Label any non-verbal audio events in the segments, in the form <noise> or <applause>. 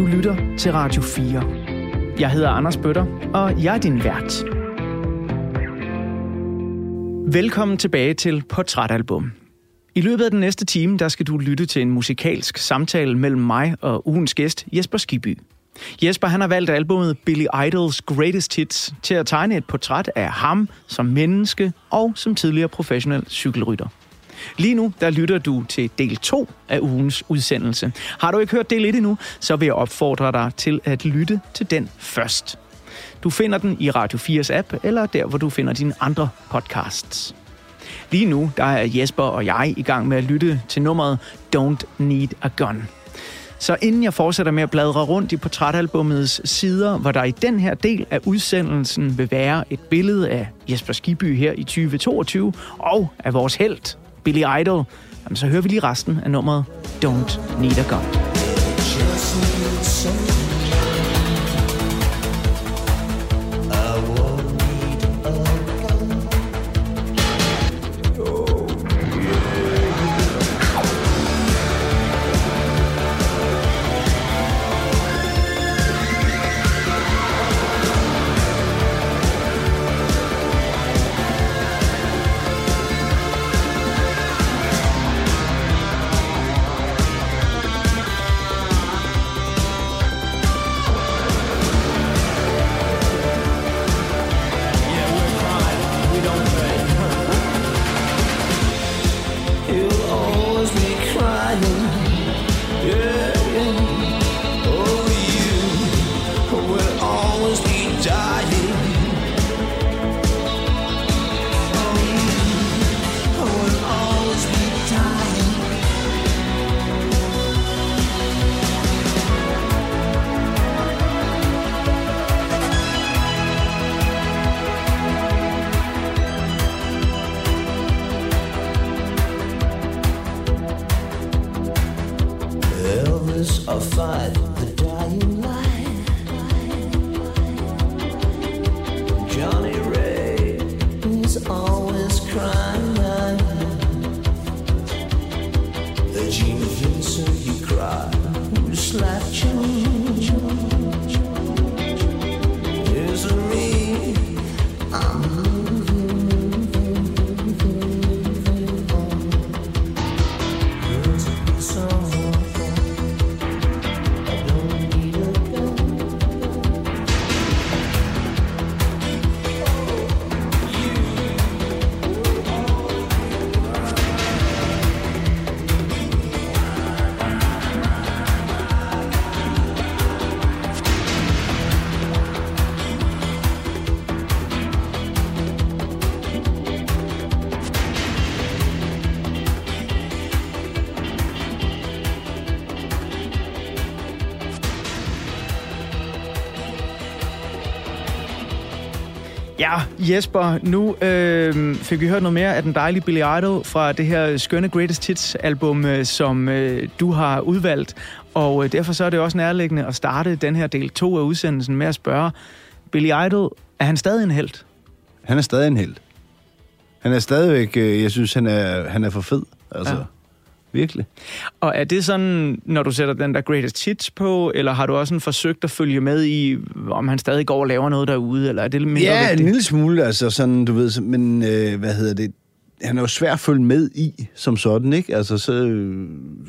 Du lytter til Radio 4. Jeg hedder Anders Bøtter, og jeg er din vært. Velkommen tilbage til Portrætalbum. I løbet af den næste time, der skal du lytte til en musikalsk samtale mellem mig og ugens gæst, Jesper Skiby. Jesper han har valgt albumet Billy Idols Greatest Hits til at tegne et portræt af ham som menneske og som tidligere professionel cykelrytter. Lige nu, der lytter du til del 2 af ugens udsendelse. Har du ikke hørt del 1 endnu, så vil jeg opfordre dig til at lytte til den først. Du finder den i Radio 4's app, eller der, hvor du finder dine andre podcasts. Lige nu, der er Jesper og jeg i gang med at lytte til nummeret Don't Need a Gun. Så inden jeg fortsætter med at bladre rundt i portrætalbummets sider, hvor der i den her del af udsendelsen vil være et billede af Jesper Skiby her i 2022, og af vores held, Billy Idol, jamen, så hører vi lige resten af nummeret Don't Need a Gun. Just need Jesper, nu øh, fik vi hørt noget mere af den dejlige Billy Idol fra det her skønne Greatest Hits album, øh, som øh, du har udvalgt. Og øh, derfor så er det også nærliggende at starte den her del 2 af udsendelsen med at spørge, Billy Idol, er han stadig en held? Han er stadig en held. Han er stadigvæk, øh, jeg synes, han er, han er for fed. Altså. Ja. Virkelig. Og er det sådan, når du sætter den der greatest hits på, eller har du også sådan forsøgt at følge med i, om han stadig går og laver noget derude, eller er det mindre Ja, vigtigt? en lille smule, altså sådan, du ved, men øh, hvad hedder det, han er jo svær at følge med i, som sådan, ikke? Altså, så,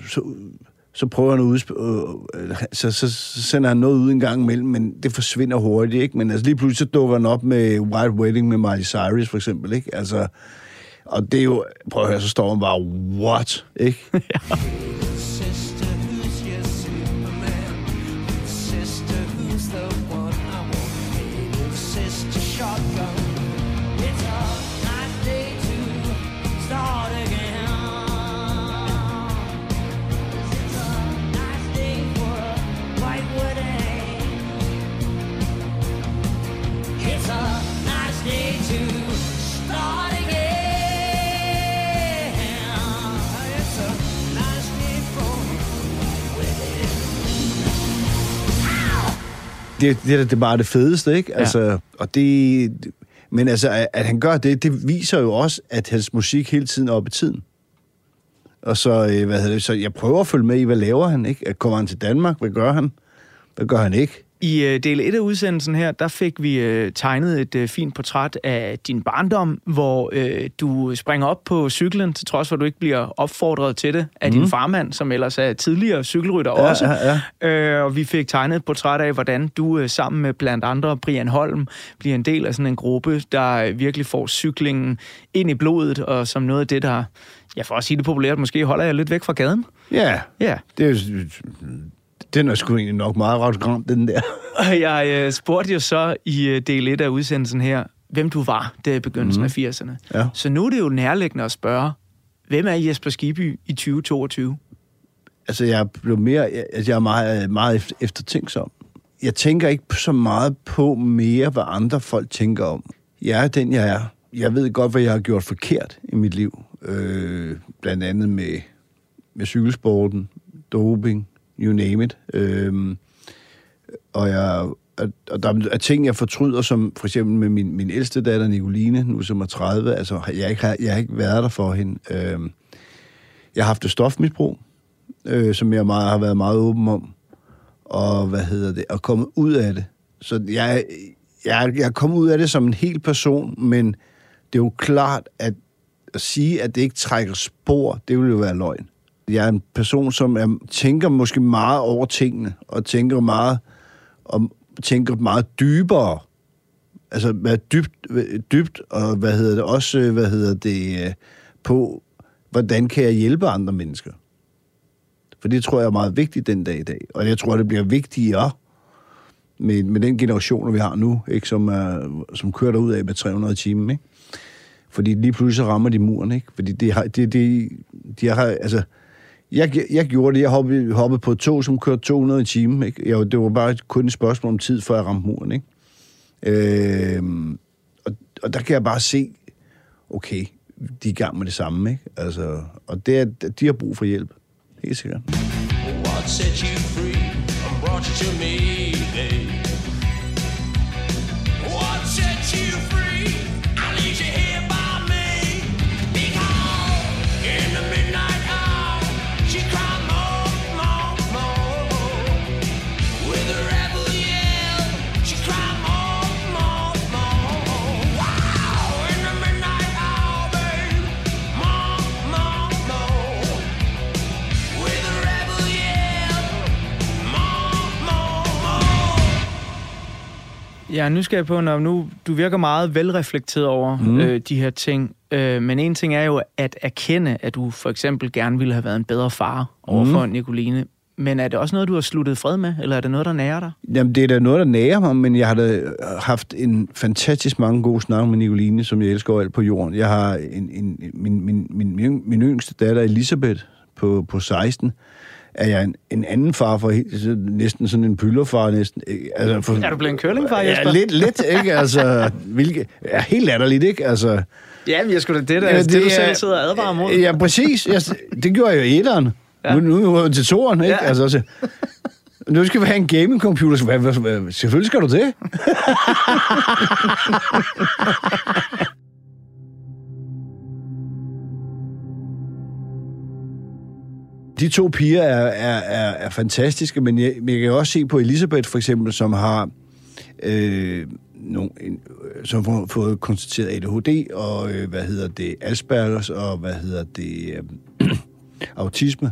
så, så prøver han at udsp- øh, så, så, så sender han noget ud en gang imellem, men det forsvinder hurtigt, ikke? Men altså lige pludselig så dukker han op med White Wedding med Miley Cyrus, for eksempel, ikke? Altså, og det er jo, prøv at høre, så står han bare, what? Ikke? <laughs> <laughs> ja. Det, det, det er bare det fedeste, ikke? Altså, og det, men altså, at, at han gør det, det viser jo også, at hans musik hele tiden er oppe i tiden. Og så, øh, hvad hedder det, så jeg prøver at følge med i, hvad laver han, ikke? Kommer han til Danmark? Hvad gør han? Hvad gør han ikke? I øh, del 1 af udsendelsen her, der fik vi øh, tegnet et øh, fint portræt af din barndom, hvor øh, du springer op på cyklen, til trods for, at du ikke bliver opfordret til det af mm. din farmand, som ellers er tidligere cykelrytter Ja, også. ja, ja. Øh, og vi fik tegnet et portræt af, hvordan du øh, sammen med blandt andre Brian Holm bliver en del af sådan en gruppe, der øh, virkelig får cyklingen ind i blodet, og som noget af det, der, ja for at sige det populært, måske holder jeg lidt væk fra gaden. Ja, Ja. det er den er sgu egentlig nok meget ret gram, den der. <laughs> Og jeg øh, spurgte jo så i øh, del 1 af udsendelsen her, hvem du var der i begyndelsen mm. af 80'erne. Ja. Så nu er det jo nærliggende at spørge, hvem er Jesper Skiby i 2022? Altså, jeg blev mere, altså, jeg er meget, meget efter- eftertænksom. Jeg tænker ikke så meget på mere, hvad andre folk tænker om. Jeg er den, jeg er. Jeg ved godt, hvad jeg har gjort forkert i mit liv. Øh, blandt andet med, med cykelsporten, doping, you name it. Øhm, og jeg, og, der er ting, jeg fortryder, som for eksempel med min, min ældste datter, Nicoline, nu som er 30. Altså, jeg, ikke har, jeg har ikke været der for hende. Øh, jeg har haft et stofmisbrug øh, som jeg meget, har været meget åben om, og hvad hedder det, og kommet ud af det. Så jeg, jeg, jeg er kommet ud af det som en hel person, men det er jo klart, at at sige, at det ikke trækker spor, det ville jo være løgn. Jeg er en person, som er, tænker måske meget over tingene, og tænker meget, og tænker meget dybere. Altså, være dybt, dybt, og hvad hedder det, også, hvad hedder det, øh, på, hvordan kan jeg hjælpe andre mennesker? For det tror jeg er meget vigtigt den dag i dag. Og jeg tror, det bliver vigtigere med, med den generation, vi har nu, ikke, som, er, som kører derud af med 300 timer. Ikke? Fordi lige pludselig så rammer de muren. Ikke? Fordi de har, de, de, de har, altså, jeg, jeg gjorde det, jeg hoppede, hoppede på et tog, som kørte 200 i timen. Ikke? Jeg, det var bare kun et spørgsmål om tid, før jeg ramte muren. Ikke? Øh, og, og der kan jeg bare se, okay, de er i gang med det samme. Ikke? Altså, og det er, de har brug for hjælp. Helt sikkert. What set you free and brought you to me? babe? Jeg er nysgerrig på, når nu du virker meget velreflekteret over mm. øh, de her ting. Øh, men en ting er jo at erkende, at du for eksempel gerne ville have været en bedre far overfor mm. Nicoline. Men er det også noget, du har sluttet fred med, eller er det noget, der nærer dig? Jamen, det er da noget, der nærer mig, men jeg har da haft en fantastisk mange gode snakke med Nicoline, som jeg elsker alt på jorden. Jeg har en, en, min, min, min, min, min yngste datter, Elisabeth, på, på 16, er jeg en, en anden far for næsten sådan en pylderfar næsten. Altså, for, Er du blevet en curlingfar, Jesper? Ja, lidt, lidt, ikke? Altså, hvilke, ja, helt latterligt, ikke? Altså, Ja, men jeg skulle da det, der, Ja, det, det, du er- selv sidder og advarer mod. Ja, præcis. Jeg, det gjorde jeg jo i etteren. Ja. Nu, nu er jeg til toeren, ikke? Ja. Altså, så, nu skal vi have en gaming-computer. Så, hvad, hvad, hvad, selvfølgelig skal du det. <laughs> De to piger er, er, er, er fantastiske, men jeg, men jeg kan også se på Elisabeth for eksempel, som har øh, nogle, en, øh, som har fået konstateret ADHD og øh, hvad hedder det Aspergers og hvad hedder det øh, <clears throat> autisme.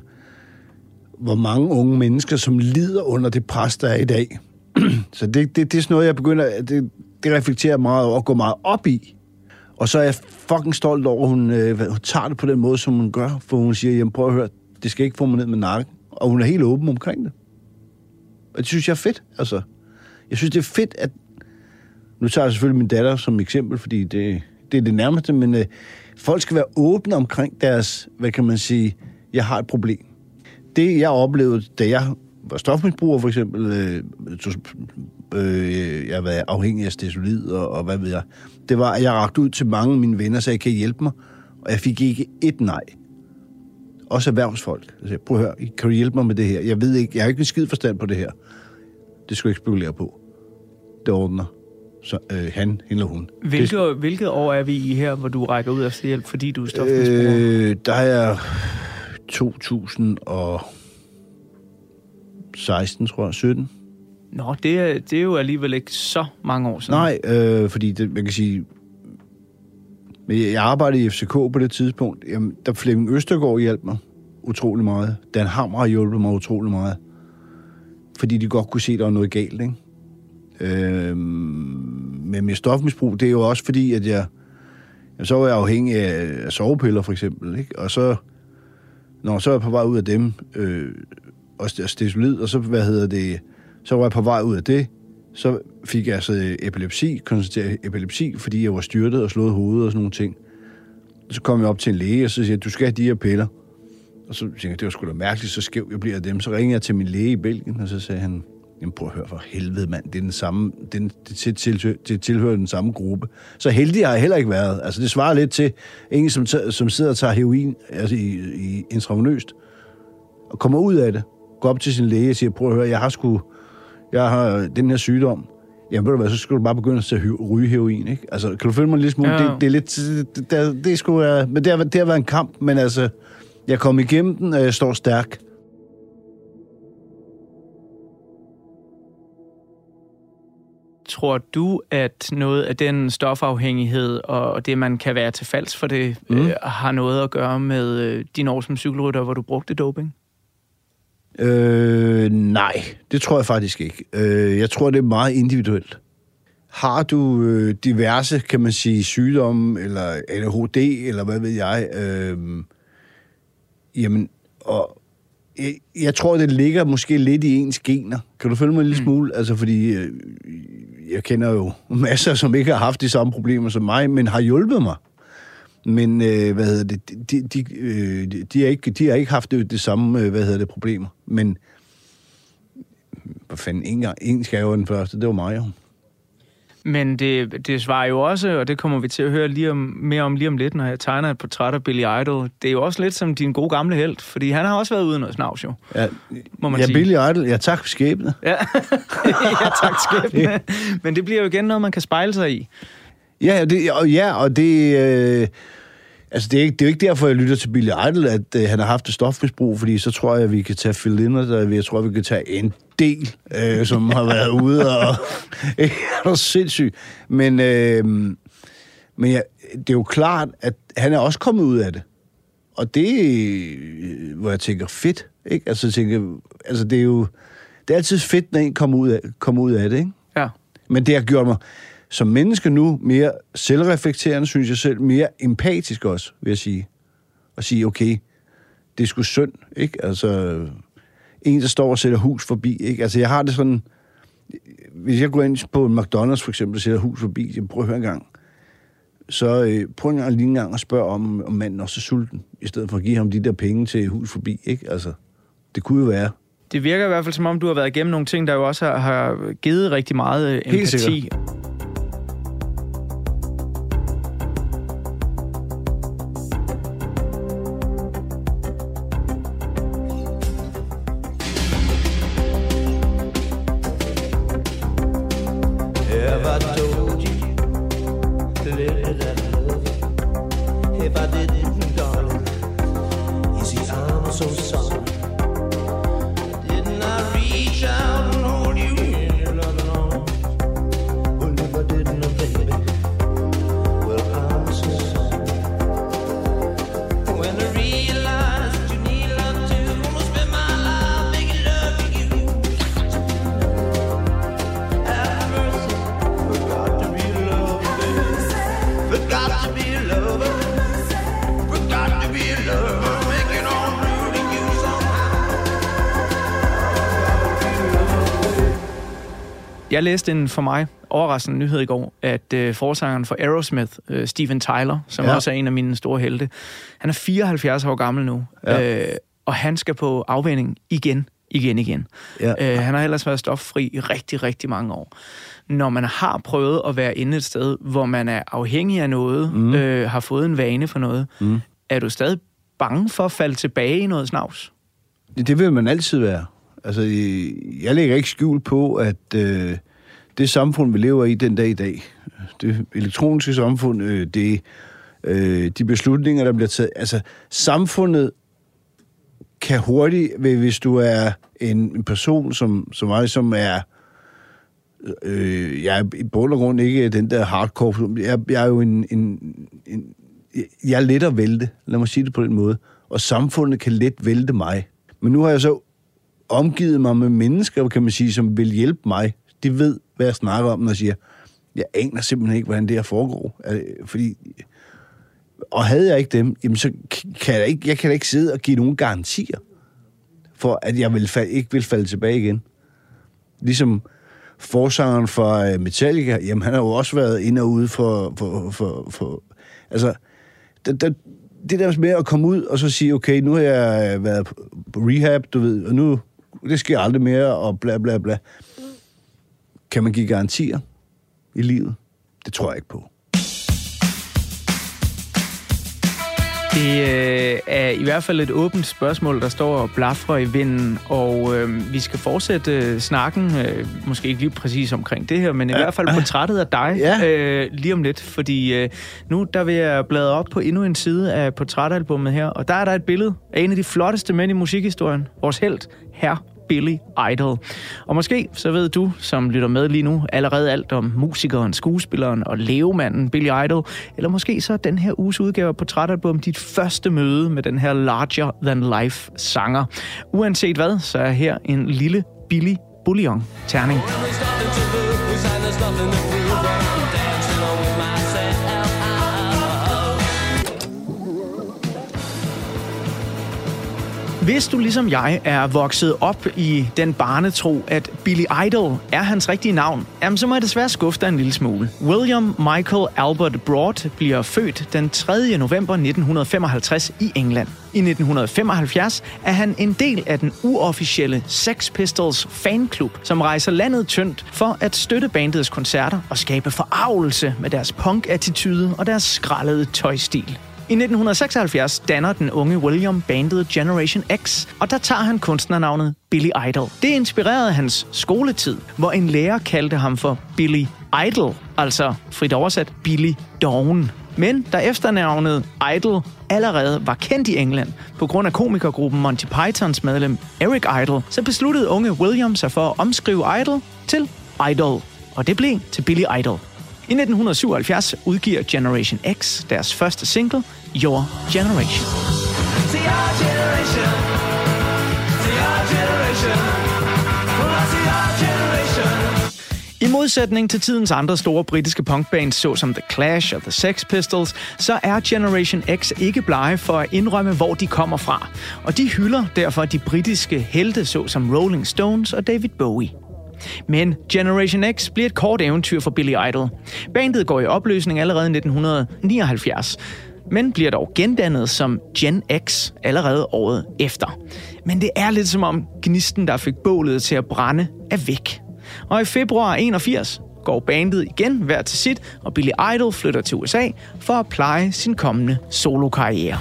Hvor mange unge mennesker, som lider under det pres, der er i dag. <clears throat> Så det, det, det er sådan noget, jeg begynder... Det, det reflekterer meget over og går meget op i. Og så er jeg fucking stolt over, at hun, øh, hun tager det på den måde, som hun gør. For hun siger, jamen prøv at høre, det skal ikke få mig ned med nakken. Og hun er helt åben omkring det. Og det synes jeg er fedt, altså. Jeg synes, det er fedt, at... Nu tager jeg selvfølgelig min datter som eksempel, fordi det, det er det nærmeste, men øh, folk skal være åbne omkring deres, hvad kan man sige, jeg har et problem. Det, jeg oplevede, da jeg var stofmisbruger, for eksempel, øh, tog, øh, jeg var afhængig af stesolid og, og hvad ved jeg, det var, at jeg rakte ud til mange af mine venner og sagde, kan I hjælpe mig? Og jeg fik ikke et nej. Også erhvervsfolk. Jeg sagde, prøv at høre, kan du hjælpe mig med det her? Jeg ved ikke, jeg har ikke en skid forstand på det her. Det skal jeg ikke spekulere på. Det ordner. Så øh, han, eller hun. Hvilket, hvilket år er vi i her, hvor du rækker ud efter hjælp, fordi du er stofmisbruger? Øh, der er 2016, tror jeg, 17. Nå, det er, det er jo alligevel ikke så mange år siden. Nej, øh, fordi det, man kan sige... Men jeg arbejdede i FCK på det tidspunkt. Jamen, der Flemming Østergaard hjalp mig utrolig meget. Dan Hammer har hjulpet mig utrolig meget. Fordi de godt kunne se, at der var noget galt, ikke? Øh, men med stofmisbrug, det er jo også fordi, at jeg... Jamen, så var jeg afhængig af, af sovepiller, for eksempel, ikke? Og så... Når så var jeg på vej ud af dem, øh, og stesolid, og så, hvad hedder det, så var jeg på vej ud af det, så fik jeg altså øh, epilepsi, konstateret epilepsi, fordi jeg var styrtet og slået hovedet og sådan nogle ting. Så kom jeg op til en læge, og så siger jeg, du skal have de her piller. Og så tænkte jeg, det var sgu da mærkeligt, så skæv jeg bliver af dem. Så ringede jeg til min læge i Belgien, og så sagde han, jamen prøv at høre for helvede, mand, det er den samme, det, det, tilhører, det tilhører den samme gruppe. Så heldig har jeg heller ikke været. Altså det svarer lidt til en, som, som sidder og tager heroin altså i, i intravenøst, og kommer ud af det, går op til sin læge og siger, prøv at høre, jeg har sgu, jeg har den her sygdom. Jamen, ved du hvad, så skal du bare begynde at ryge heroin, ikke? Altså, kan du følge mig lille smule? Ja. Det, det, er lidt... Det, det, det er sgu... Uh, men det har, det har været en kamp, men altså... Jeg kom igennem den, og jeg står stærk. Tror du, at noget af den stofafhængighed og det, man kan være til falds for det, mm. øh, har noget at gøre med øh, din år som cykelrytter, hvor du brugte doping? Øh, nej, det tror jeg faktisk ikke. Øh, jeg tror, det er meget individuelt. Har du øh, diverse, kan man sige, sygdomme, eller ADHD, eller hvad ved jeg, øh, jamen, og jeg, jeg tror, det ligger måske lidt i ens gener. Kan du følge mig en lille smule? Altså, fordi øh, jeg kender jo masser, som ikke har haft de samme problemer som mig, men har hjulpet mig. Men, øh, hvad hedder det, de, de, øh, de, har ikke, de har ikke haft det, det samme, øh, hvad hedder det, problemer. Men, hvad fanden, en, gang, en skal jo den første, det var mig jo. Men det, det svarer jo også, og det kommer vi til at høre lige om, mere om lige om lidt, når jeg tegner et portræt af Billy Idol. Det er jo også lidt som din gode gamle held, fordi han har også været ude noget snavs jo. Ja, Må man ja sige. Billy Idol, ja tak for skæbne. Ja, <laughs> ja tak skæbne. Men det bliver jo igen noget, man kan spejle sig i. Ja, og det, og, ja, og det, øh, altså det, er ikke, det er jo ikke derfor, jeg lytter til Billy Idol, at øh, han har haft et stofmisbrug, fordi så tror jeg, at vi kan tage Phil Linders, og jeg tror, vi kan tage en del, øh, som har været <laughs> ude og... <laughs> er du sindssyg? Men, øh, men ja, det er jo klart, at han er også kommet ud af det. Og det, øh, hvor jeg tænker, fedt, ikke? Altså, jeg tænker, altså det er jo... Det er altid fedt, når en kommer ud af, kommer ud af det, ikke? Ja. Men det har gjort mig som menneske nu mere selvreflekterende, synes jeg selv, mere empatisk også, vil jeg sige. Og sige, okay, det er sgu synd, ikke? Altså, en, der står og sætter hus forbi, ikke? Altså, jeg har det sådan... Hvis jeg går ind på en McDonald's for eksempel og sætter hus forbi, så prøv at høre en gang. Så øh, prøv en gang lige en gang at spørge om, om manden også er sulten, i stedet for at give ham de der penge til hus forbi, ikke? Altså, det kunne jo være. Det virker i hvert fald, som om du har været igennem nogle ting, der jo også har, har givet rigtig meget øh, Helt empati. sikkert. Jeg læste en for mig overraskende nyhed i går, at øh, forsangeren for Aerosmith, øh, Steven Tyler, som ja. Også er en af mine store helte, han er 74 år gammel nu, Ja. øh, og han skal på afvænding igen, igen, igen. Ja. Øh, han har ellers været stoffri i rigtig, rigtig mange år. Når man har prøvet at være inde et sted, hvor man er afhængig af noget, mm. øh, har fået en vane for noget, mm. er du stadig bange for at falde tilbage i noget snavs? Det, vil man altid være. Altså, jeg lægger ikke skjul på, at øh, det samfund, vi lever i den dag i dag, det elektroniske samfund, øh, det, øh, de beslutninger, der bliver taget, altså samfundet kan hurtigt, hvis du er en, en person, som, som mig, som er Øh, jeg er i bund og grund ikke den der hardcore. Jeg, jeg er jo en, en, en... Jeg er let at vælte, lad mig sige det på den måde. Og samfundet kan let vælte mig. Men nu har jeg så omgivet mig med mennesker, kan man sige, som vil hjælpe mig. De ved, hvad jeg snakker om, når jeg siger, jeg aner simpelthen ikke, hvordan det her foregår. Fordi, og havde jeg ikke dem, jamen så kan jeg, ikke, jeg kan da ikke sidde og give nogen garantier for, at jeg vil falde, ikke vil falde tilbage igen. Ligesom forsangeren fra øh, Metallica, jamen han har jo også været ind og ude for... for, for, for altså, det, det, det der med at komme ud og så sige, okay, nu har jeg øh, været på rehab, du ved, og nu, det sker aldrig mere, og bla bla bla. Kan man give garantier i livet? Det tror jeg ikke på. Det øh, er i hvert fald et åbent spørgsmål, der står og blaffer i vinden, og øh, vi skal fortsætte øh, snakken, øh, måske ikke lige præcis omkring det her, men i hvert fald portrættet af dig Ja. øh, lige om lidt, fordi øh, nu der vil jeg bladre op på endnu en side af portrætalbummet her, og der er der et billede af en af de flotteste mænd i musikhistorien, vores held, herr Billy Idol. Og måske så ved du, som lytter med lige nu, allerede alt om musikeren, skuespilleren og levemanden Billy Idol. Eller måske så den her uges udgave på Portrætalbum dit første møde med den her larger than life sanger. Uanset hvad, så er her en lille Billy Bullion terning. Hvis du ligesom jeg er vokset op i den barnetro, at Billy Idol er hans rigtige navn, jamen så må jeg desværre skuffe dig en lille smule. William Michael Albert Broad bliver født den 3. november 1955 i England. I 1975 er han en del af den uofficielle Sex Pistols fanklub, som rejser landet tyndt for at støtte bandets koncerter og skabe forarvelse med deres punk-attitude og deres skrællede tøjstil. I 1976 danner den unge William bandet Generation X, og der tager han kunstnernavnet Billy Idol. Det inspirerede hans skoletid, hvor en lærer kaldte ham for Billy Idol, altså frit oversat Billy Dawn. Men da efternavnet Idol allerede var kendt i England på grund af komikergruppen Monty Pythons medlem Eric Idol, så besluttede unge William sig for at omskrive Idol til Idol, og det blev til Billy Idol. I 1977 udgiver Generation X deres første single, Your Generation. See our generation. See our generation. Our generation. I modsætning til tidens andre store britiske punkbands, såsom The Clash og The Sex Pistols, så er Generation X ikke blege for at indrømme, hvor de kommer fra. Og de hylder derfor de britiske helte, såsom Rolling Stones og David Bowie. Men Generation X bliver et kort eventyr for Billy Idol. Bandet går i opløsning allerede i 1979, men bliver dog gendannet som Gen X allerede året efter. Men det er lidt som om gnisten, der fik bålet til at brænde, er væk. Og i februar 81 går bandet igen hver til sit, og Billy Idol flytter til USA for at pleje sin kommende solokarriere.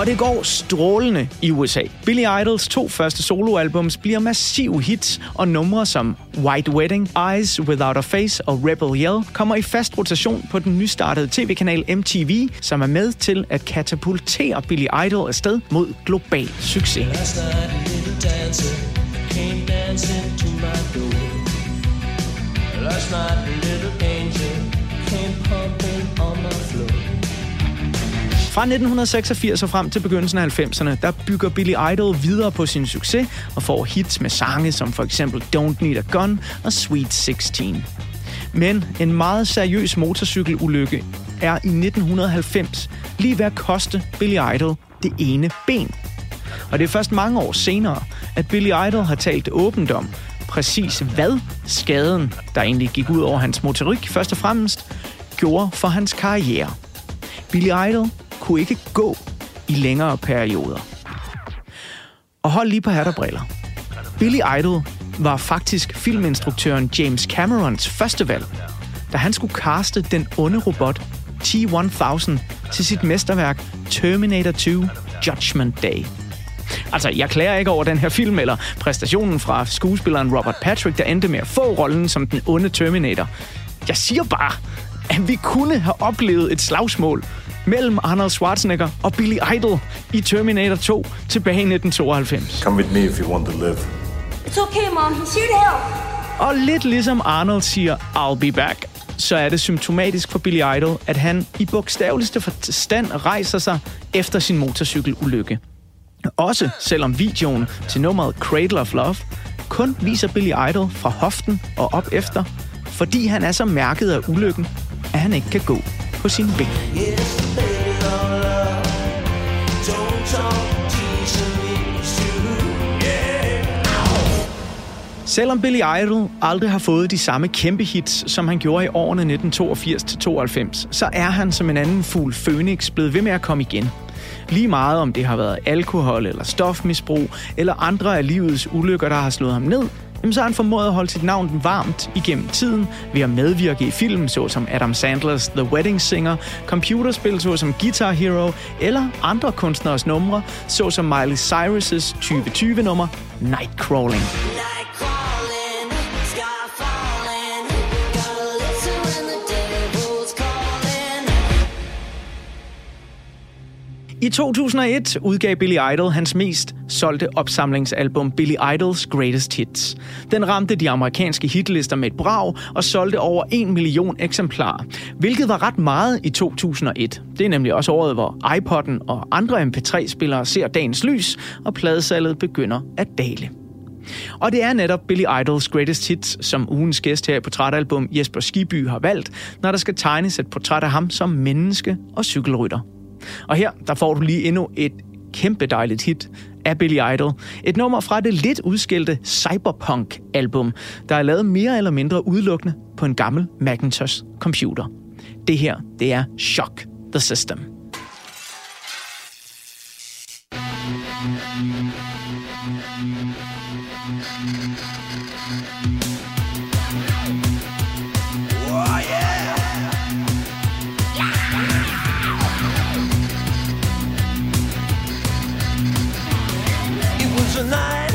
Og det går strålende i USA. Billy Idols to første soloalbums bliver massiv hits, og numre som White Wedding, Eyes Without a Face og Rebel Yell kommer i fast rotation på den nystartede tv-kanal MTV, som er med til at katapultere Billy Idol afsted mod global succes. Last night dancer came dancing to my door. Last night Fra 1986 og frem til begyndelsen af 90'erne, der bygger Billy Idol videre på sin succes og får hits med sange som for eksempel Don't Need a Gun og Sweet 16. Men en meget seriøs motorcykelulykke er i 1990 lige ved at koste Billy Idol det ene ben. Og det er først mange år senere, at Billy Idol har talt åbent om præcis hvad skaden, der egentlig gik ud over hans motorik først og fremmest, gjorde for hans karriere. Billy Idol kunne ikke gå i længere perioder. Og hold lige på hat og briller. Billy Idol var faktisk filminstruktøren James Camerons første valg, da han skulle kaste den onde robot T-1000 til sit mesterværk Terminator 2 Judgment Day. Altså, jeg klager ikke over den her film, eller præstationen fra skuespilleren Robert Patrick, der endte med at få rollen som den onde Terminator. Jeg siger bare, at vi kunne have oplevet et slagsmål mellem Arnold Schwarzenegger og Billy Idol i Terminator 2 tilbage i 1992. Come with me if you want to live. It's okay, Mom. He's here to help. Og lidt ligesom Arnold siger, I'll be back, så er det symptomatisk for Billy Idol, at han i bogstaveligste forstand rejser sig efter sin motorcykelulykke. Også selvom videoen til nummeret Cradle of Love kun viser Billy Idol fra hoften og op efter, fordi han er så mærket af ulykken, at han ikke kan gå på sine ben. Selvom Billy Idol aldrig har fået de samme kæmpe hits, som han gjorde i årene 1982-92, så er han som en anden fugl Phoenix blevet ved med at komme igen. Lige meget om det har været alkohol eller stofmisbrug eller andre af livets ulykker, der har slået ham ned, jamen så har han formået at holde sit navn varmt igennem tiden ved at medvirke i film såsom Adam Sandlers The Wedding Singer, computerspil såsom Guitar Hero eller andre kunstneres numre såsom Miley Cyrus' 2020-nummer Nightcrawling. Nightcrawling. I 2001 udgav Billy Idol hans mest solgte opsamlingsalbum Billy Idols Greatest Hits. Den ramte de amerikanske hitlister med et brag og solgte over 1 million eksemplarer, hvilket var ret meget i 2001. Det er nemlig også året, hvor iPod'en og andre MP3-spillere ser dagens lys, og pladesalget begynder at dale. Og det er netop Billy Idols Greatest Hits, som ugens gæst her i Portrætalbum Jesper Skiby har valgt, når der skal tegnes et portræt af ham som menneske og cykelrytter. Og her, der får du lige endnu et kæmpe dejligt hit af Billy Idol. Et nummer fra det lidt udskilte Cyberpunk-album, der er lavet mere eller mindre udelukkende på en gammel Macintosh computer. Det her, det er Shock the System. It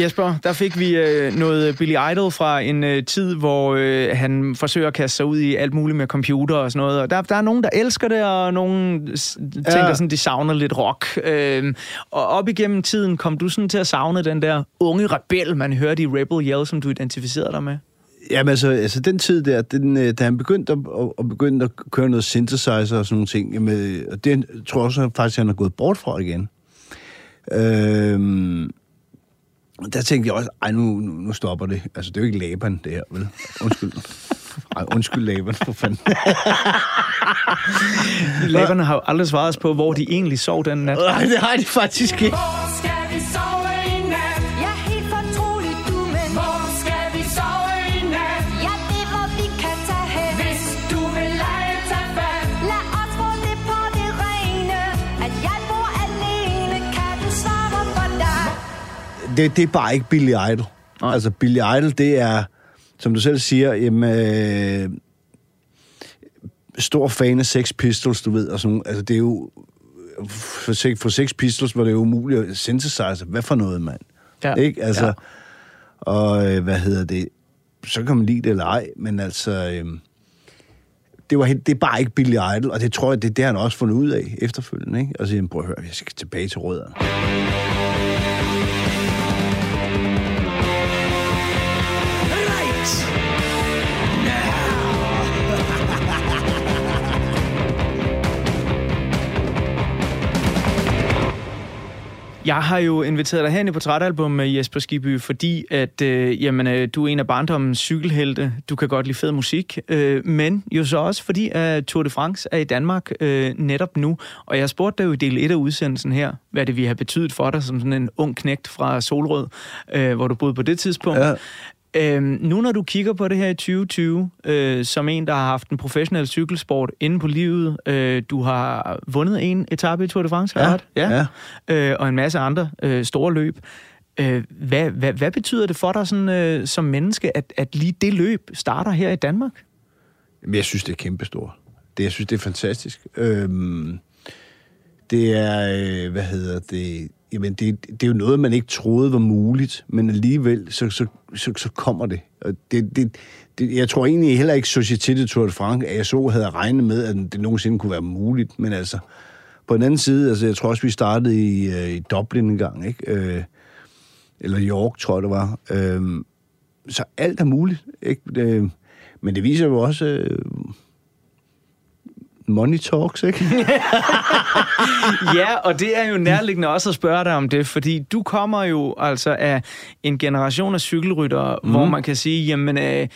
Jesper, der fik vi øh, noget Billy Idol fra en øh, tid, hvor øh, han forsøger at kaste sig ud i alt muligt med computer og sådan noget. Og der, der er nogen, der elsker det, og nogen tænker Ja. sådan, de savner lidt rock. Øh, og op igennem tiden kom du sådan til at savne den der unge rebel, man hørte i Rebel Yell, som du identificerede dig med. Jamen altså, altså den tid der, den, da han begyndte at, at, at, begynde at køre noget synthesizer og sådan nogle ting, jamen, og det tror jeg også faktisk, han er gået bort fra igen. Øhm, der tænkte jeg også, ej, nu, nu, nu stopper det. Altså, det er jo ikke Laban, det her, vel? Undskyld. Ej, undskyld, Laban, for fanden. Laberne har jo aldrig svaret os på, hvor de egentlig sov den nat. Nej, det har de faktisk ikke. Det, det er bare ikke Billy Idol. Nej. Altså, Billy Idol, det er, som du selv siger, jamen, øh, stor fan af Sex Pistols, du ved, og sådan, altså, det er jo, for, for Sex Pistols var det jo umuligt at synthesize. Hvad for noget, mand? Ja. Ikke? Altså, Ja. og øh, hvad hedder det? Så kan man lide det eller ej, men altså, øh, det, var, helt- det er bare ikke Billy Idol, og det tror jeg, det er det, han også fundet ud af efterfølgende, ikke? Og så siger han, prøv at høre, jeg skal tilbage til rødderne. Jeg har jo inviteret dig hen i portrætalbum med Jesper Skibby, fordi at, øh, jamen, øh, du er en af barndommens cykelhelte. Du kan godt lide fed musik, øh, men jo så også fordi, at Tour de France er i Danmark øh, netop nu. Og jeg spurgte dig jo i del 1 af udsendelsen her, hvad det vi har betydet for dig som sådan en ung knægt fra Solrød, øh, hvor du boede på det tidspunkt. Ja. Øhm, nu når du kigger på det her i 2020, øh, som en, der har haft en professionel cykelsport inde på livet, øh, du har vundet en etape i Tour de France, har jeg Ja, ret? Øh, og en masse andre øh, store løb. Øh, hvad, hvad, hvad betyder det for dig sådan, øh, som menneske, at, at lige det løb starter her i Danmark? Jeg synes, det er kæmpestort. Det, jeg synes, det er fantastisk. Øhm, det er, øh, hvad hedder det, jamen det, det er jo noget, man ikke troede var muligt, men alligevel, så, så, så, så kommer det. Og det, det, det. Jeg tror egentlig heller ikke, Société de Tour de France, at jeg så havde regnet med, at det nogensinde kunne være muligt, men altså, på den anden side, altså, jeg tror også, vi startede i, øh, i Dublin en gang, ikke? Øh, eller York, tror jeg, det var. Øh, så alt er muligt, ikke? Øh, men det viser jo også, øh, money talks, ikke? <laughs> ja, og det er jo nærliggende også at spørge dig om det, fordi du kommer jo altså af en generation af cykelryttere, mm. hvor man kan sige, jamen, øh,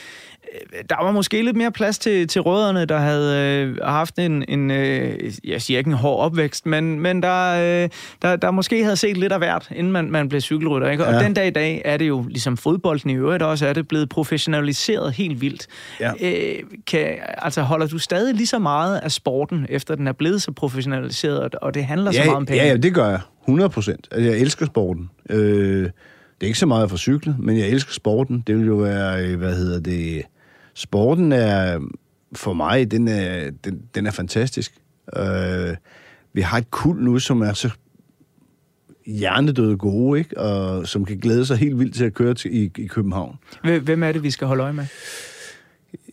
der var måske lidt mere plads til, til rødderne, der havde øh, haft en, en øh, jeg siger ikke en hård opvækst, men, men der, øh, der, der måske havde set lidt af hvert, inden man, man blev cykelrytter. Ikke? Og Ja. den dag i dag er det jo, ligesom fodbolden i øvrigt også, er det blevet professionaliseret helt vildt. Ja. Øh, kan, altså holder du stadig lige så meget af sporten, efter den er blevet så professionaliseret, og- det handler så meget om penge? ja, ja, det gør jeg. 100 procent. Altså, jeg elsker sporten. Øh, det er ikke så meget for cykle, men jeg elsker sporten. Det vil jo være, øh, hvad hedder det... Sporten er, for mig, den er, den, den er fantastisk. Øh, vi har et kul nu, som er så hjernedøde gode, ikke? Og som kan glæde sig helt vildt til at køre til, i, i København. Hvem- er det, vi skal holde øje med?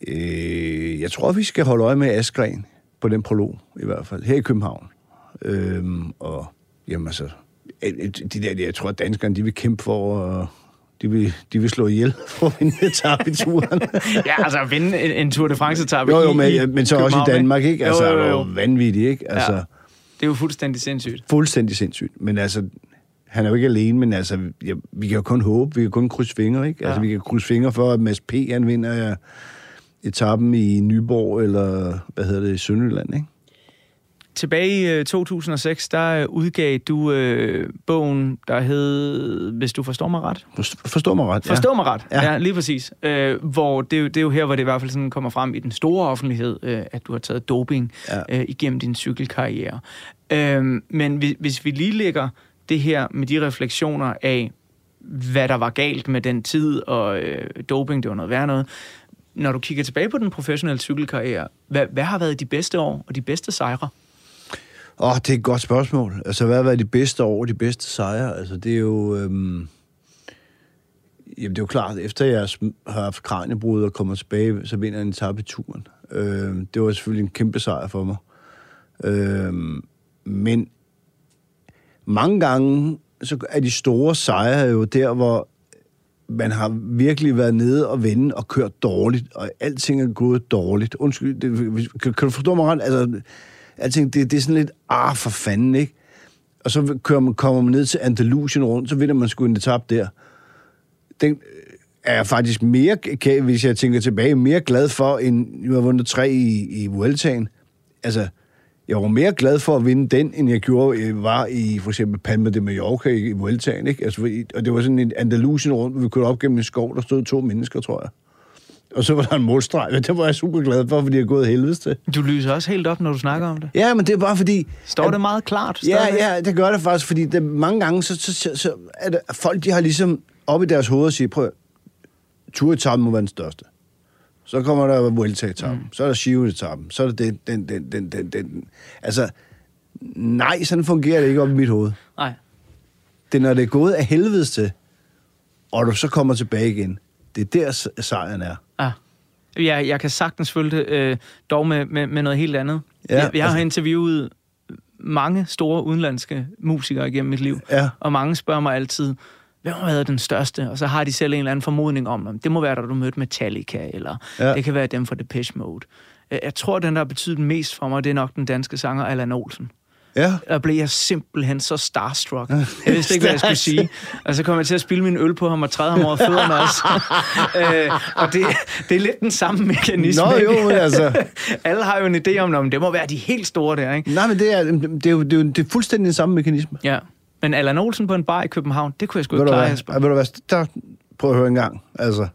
Øh, jeg tror, vi skal holde øje med Askren på den prolog, i hvert fald, her i København. Øhm, og jamen altså, øh, øh, de der, jeg tror, at danskerne, de vil kæmpe for, og de vil, de vil slå ihjel <laughs> for at vinde turen. <laughs> Ja, altså at vinde en, en Tour de France-etappe jo, jo, men, i men så også i Danmark, ikke? Altså, jo, jo, jo. jo vanvittigt, ikke? Altså, Ja. Det er jo fuldstændig sindssygt. fuldstændig sindssygt. Men altså, han er jo ikke alene, men altså, ja, vi kan jo kun håbe, vi kan kun krydse fingre, ikke? Altså, Ja. vi kan krydse fingre for, at Mads P. han vinder ja, etappen i Nyborg, eller hvad hedder det, i Sønderjylland, ikke? Tilbage i øh, 2006, der øh, udgav du øh, bogen, der hed, hvis du forstår mig ret, Forst- Forstår mig ret, Forstå mig ret. Ja. Ja. ja, lige præcis. Øh, hvor det, er det er jo her, hvor det i hvert fald sådan kommer frem i den store offentlighed, øh, at du har taget doping Ja. øh, igennem din cykelkarriere. Øh, men hvis, hvis vi lige lægger det her med de refleksioner af, hvad der var galt med den tid, og øh, doping, det var noget værd noget. Når du kigger tilbage på den professionelle cykelkarriere, hvad, hvad har været de bedste år og de bedste sejre? Åh, oh, det er et godt spørgsmål. Altså, hvad har været de bedste år, de bedste sejre? Altså, det er jo... Øhm... Jamen, det er jo klart, efter jeg har haft kranjebrud og kommer tilbage, så vinder jeg en etape i turen. Øhm, det var selvfølgelig en kæmpe sejr for mig. Øhm, men mange gange, så er de store sejre jo der, hvor man har virkelig været nede og vende og kørt dårligt, og alting er gået dårligt. Undskyld, det, kan, kan du forstå mig ret? Altså, alting, det, det er sådan lidt, ah, for fanden, ikke? Og så kører man, kommer man ned til Andalusien rundt, så vinder man sgu en etap der. Den øh, er jeg faktisk mere, kan- hvis jeg tænker tilbage, mere glad for, end jeg har vundet tre i, i Vueltaen. Altså, jeg var mere glad for at vinde den, end jeg gjorde, jeg var i for eksempel Palma de Mallorca i, Vueltaen, ikke? Altså, og det var sådan en Andalusien rundt, hvor vi kørte op gennem en skov, der stod to mennesker, tror jeg. Og så var der en målstreg, og det var jeg super glad for, fordi jeg er gået helvedes til. Du lyser også helt op, når du snakker om det. Ja, men det er bare fordi... Står at- det meget klart? Ja, stadigvæk? ja, det gør det faktisk, fordi det, mange gange, så, så, så, så er det, folk, de har ligesom op i deres hoved og siger, prøv at- turetappen må være den største. Så kommer der Vuelta-etappen, mm. så er der Giro-etappen, så er der den, den, den, den, den, den. Altså, nej, sådan fungerer det ikke op i mit hoved. Nej. Det er, når det er gået af helvedes til, og du så kommer tilbage igen. Det er der, sejren er. Ah. Ja, jeg kan sagtens følge det, øh, dog med, med, med noget helt andet. Ja, jeg, jeg har altså- interviewet mange store udenlandske musikere igennem mit liv, Ja. og mange spørger mig altid, hvem har været den største? Og så har de selv en eller anden formodning om, om det må være, da du mødte Metallica, eller Ja. ja. det kan være dem fra Depeche Mode. Øh, Jeg tror, den, der har betydet mest for mig, det er nok den danske sanger Allan Olsen. Ja. Der blev jeg simpelthen så starstruck. Jeg vidste ikke, hvad jeg skulle <laughs> sige. Og så kom jeg til at spille min øl på ham og træde ham over fødderne også. <laughs> øh, og det, det er lidt den samme mekanisme. Nå, jo, men altså- <laughs> Alle har jo en idé om, om det må være de helt store der, ikke? Nej, men det er, det er, jo, det er, jo, det er fuldstændig den samme mekanisme. Ja. Men Allan Olsen på en bar i København, det kunne jeg sgu ikke klare? Jesper. Ved du hvad? Der, prøv at høre en gang. Altså,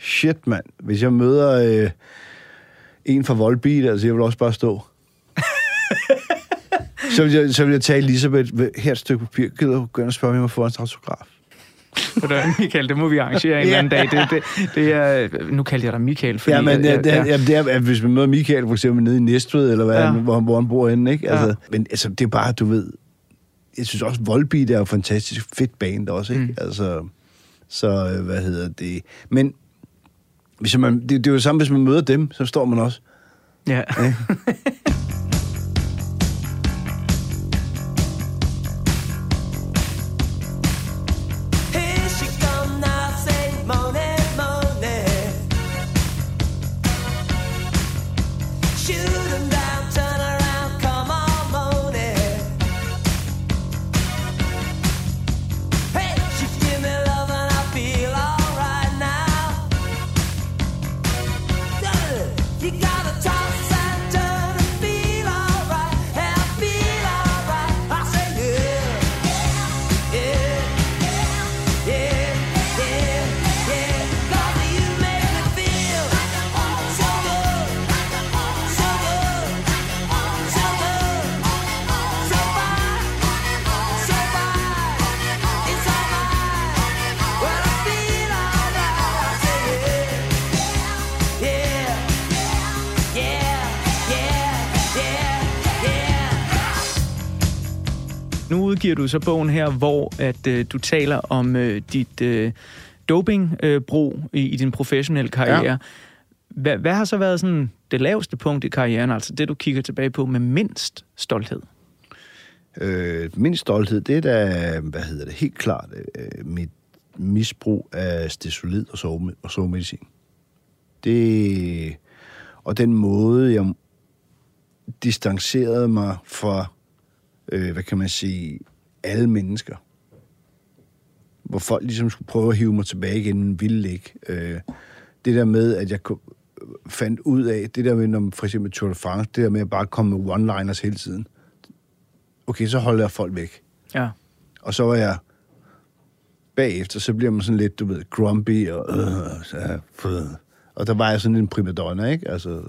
shit, mand. Hvis jeg møder øh, en fra Volbeat, altså, jeg vil også bare stå. Så, vil jeg, så vil jeg tage Elisabeth, her er et stykke papir, gider du gå og spørge, om jeg må få en autograf? Hvad, Michael, det må vi arrangere en eller anden dag. Det, det, det er, nu kaldte jeg dig Michael, fordi... Ja, men jeg- det, jeg- ja. det er, hvis man møder Michael for eksempel nede i Næstved, eller hvad, Ja. ja. hvor, hvor han bor henne, ikke? Altså, Ja. Men altså, det er bare, du ved... Jeg synes også, Volbeat er jo fantastisk fedt band også, ikke? Mm. Altså, så øh, hvad hedder det? Men hvis man, det, det er jo samme, hvis man møder dem, så står man også. Ja. Here <laughs> så bogen her, hvor at øh, du taler om øh, dit øh, dopingbrug øh, i, i din professionelle karriere. Ja. Hvad, hvad har så været sådan det laveste punkt i karrieren, altså det, du kigger tilbage på med mindst stolthed? Øh, min stolthed, det er da, hvad hedder det, helt klart øh, mit misbrug af stesolid og, sove, og sovemedicin. Det, og den måde, jeg distancerede mig fra, øh, hvad kan man sige, alle mennesker. Hvor folk ligesom skulle prøve at hive mig tilbage igen, men ville ikke. Øh, det der med, at jeg fandt ud af, det der med, når for eksempel Tour de France, det der med at bare komme med one-liners hele tiden. Okay, så holder jeg folk væk. Ja. Og så var jeg bagefter, så bliver man sådan lidt, du ved, grumpy, og, øh, så, øh, og der var jeg sådan en primadonna, ikke? Altså,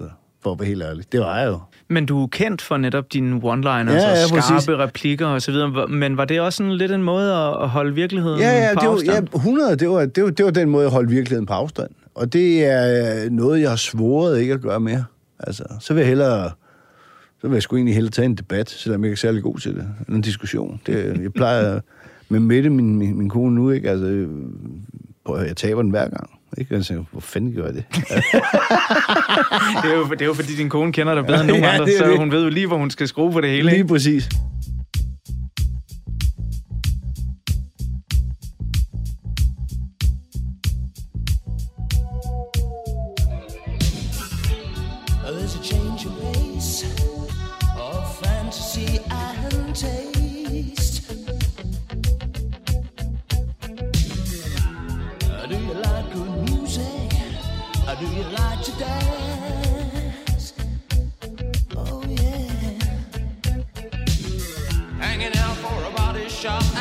for at være helt ærlig. Det var jeg jo. Men du er kendt for netop dine one-liners Ja, ja, og skarpe præcis. replikker og så videre. Men var det også sådan lidt en måde at at holde virkeligheden Ja, ja, på det var, afstand? ja 100, det var, det, var, det var den måde, jeg holdt virkeligheden på afstand. Og det er noget, jeg har svoret ikke at gøre mere. Altså, så vil jeg hellere... Så vil jeg sgu egentlig hellere tage en debat, selvom jeg ikke er særlig god til det. En diskussion. Det, jeg plejer <laughs> med Mette, min, min, min kone nu, ikke? Altså, øh, prøv at jeg taber den hver gang. Ikke? Altså, hvor fanden gør jeg det? <laughs> Det er, jo, det er jo fordi, din kone kender dig bedre end <laughs> nogen Ja, andre, så det. hun ved jo lige, hvor hun skal skrue på det hele. Lige Ikke? præcis. Do you like to dance? Oh yeah. Hanging out for a body shop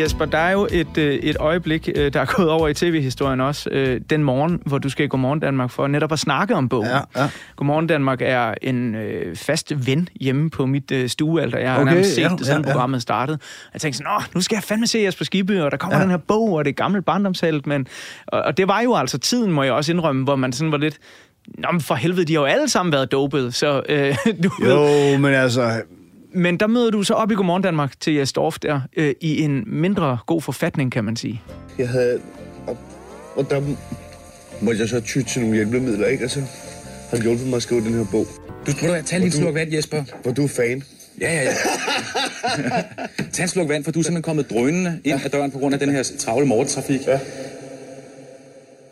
Jesper, der er jo et, øh, et øjeblik, øh, der er gået over i tv-historien også, øh, den morgen, hvor du skal i Godmorgen Danmark for netop at snakke om bogen. Ja, ja. Godmorgen Danmark er en øh, fast ven hjemme på mit øh, stuealter. Jeg har Okay, nærmest set ja, det, siden ja, ja. programmet startede. Jeg tænkte sådan, nu skal jeg fandme se Jesper Skibby, og der kommer Ja. den her bog, og det er gammelt barndomshelt. Men, og, og det var jo altså tiden, må jeg også indrømme, hvor man sådan var lidt... Nå, men for helvede, de har jo alle sammen været dopet, så øh, <laughs> du Jo, men altså... men der møder du så op i Godmorgen Danmark til Jes Dorf der, øh, i en mindre god forfatning, kan man sige. Jeg havde... Og, og der måtte jeg så ty til nogle hjælpemidler, ikke? Altså, har hjulpet mig at skrive den her bog. Du tror da, tag lige en sluk vand, Jesper. Hvor du er fan. Ja, ja, ja. <laughs> tag en sluk vand, for du er simpelthen kommet drønende ind ad døren på grund af den her travle morgentrafik. Ja.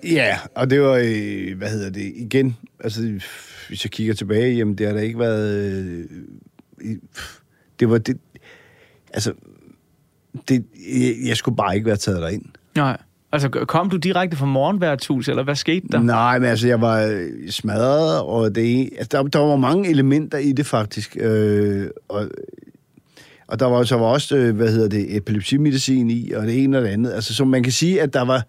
Ja, og det var, øh, hvad hedder det, igen, altså, hvis jeg kigger tilbage, jamen, det har da ikke været, øh, det var det, altså, det, jeg, jeg skulle bare ikke være taget derind. Nej. Altså, kom du direkte fra morgenværtshus, eller hvad skete der? Nej, men altså, jeg var smadret, og det, altså, der, der var mange elementer i det, faktisk. Øh, og, og der var, så var også, øh, hvad hedder det, epilepsimedicin i, og det ene og det andet. Altså, så man kan sige, at der var...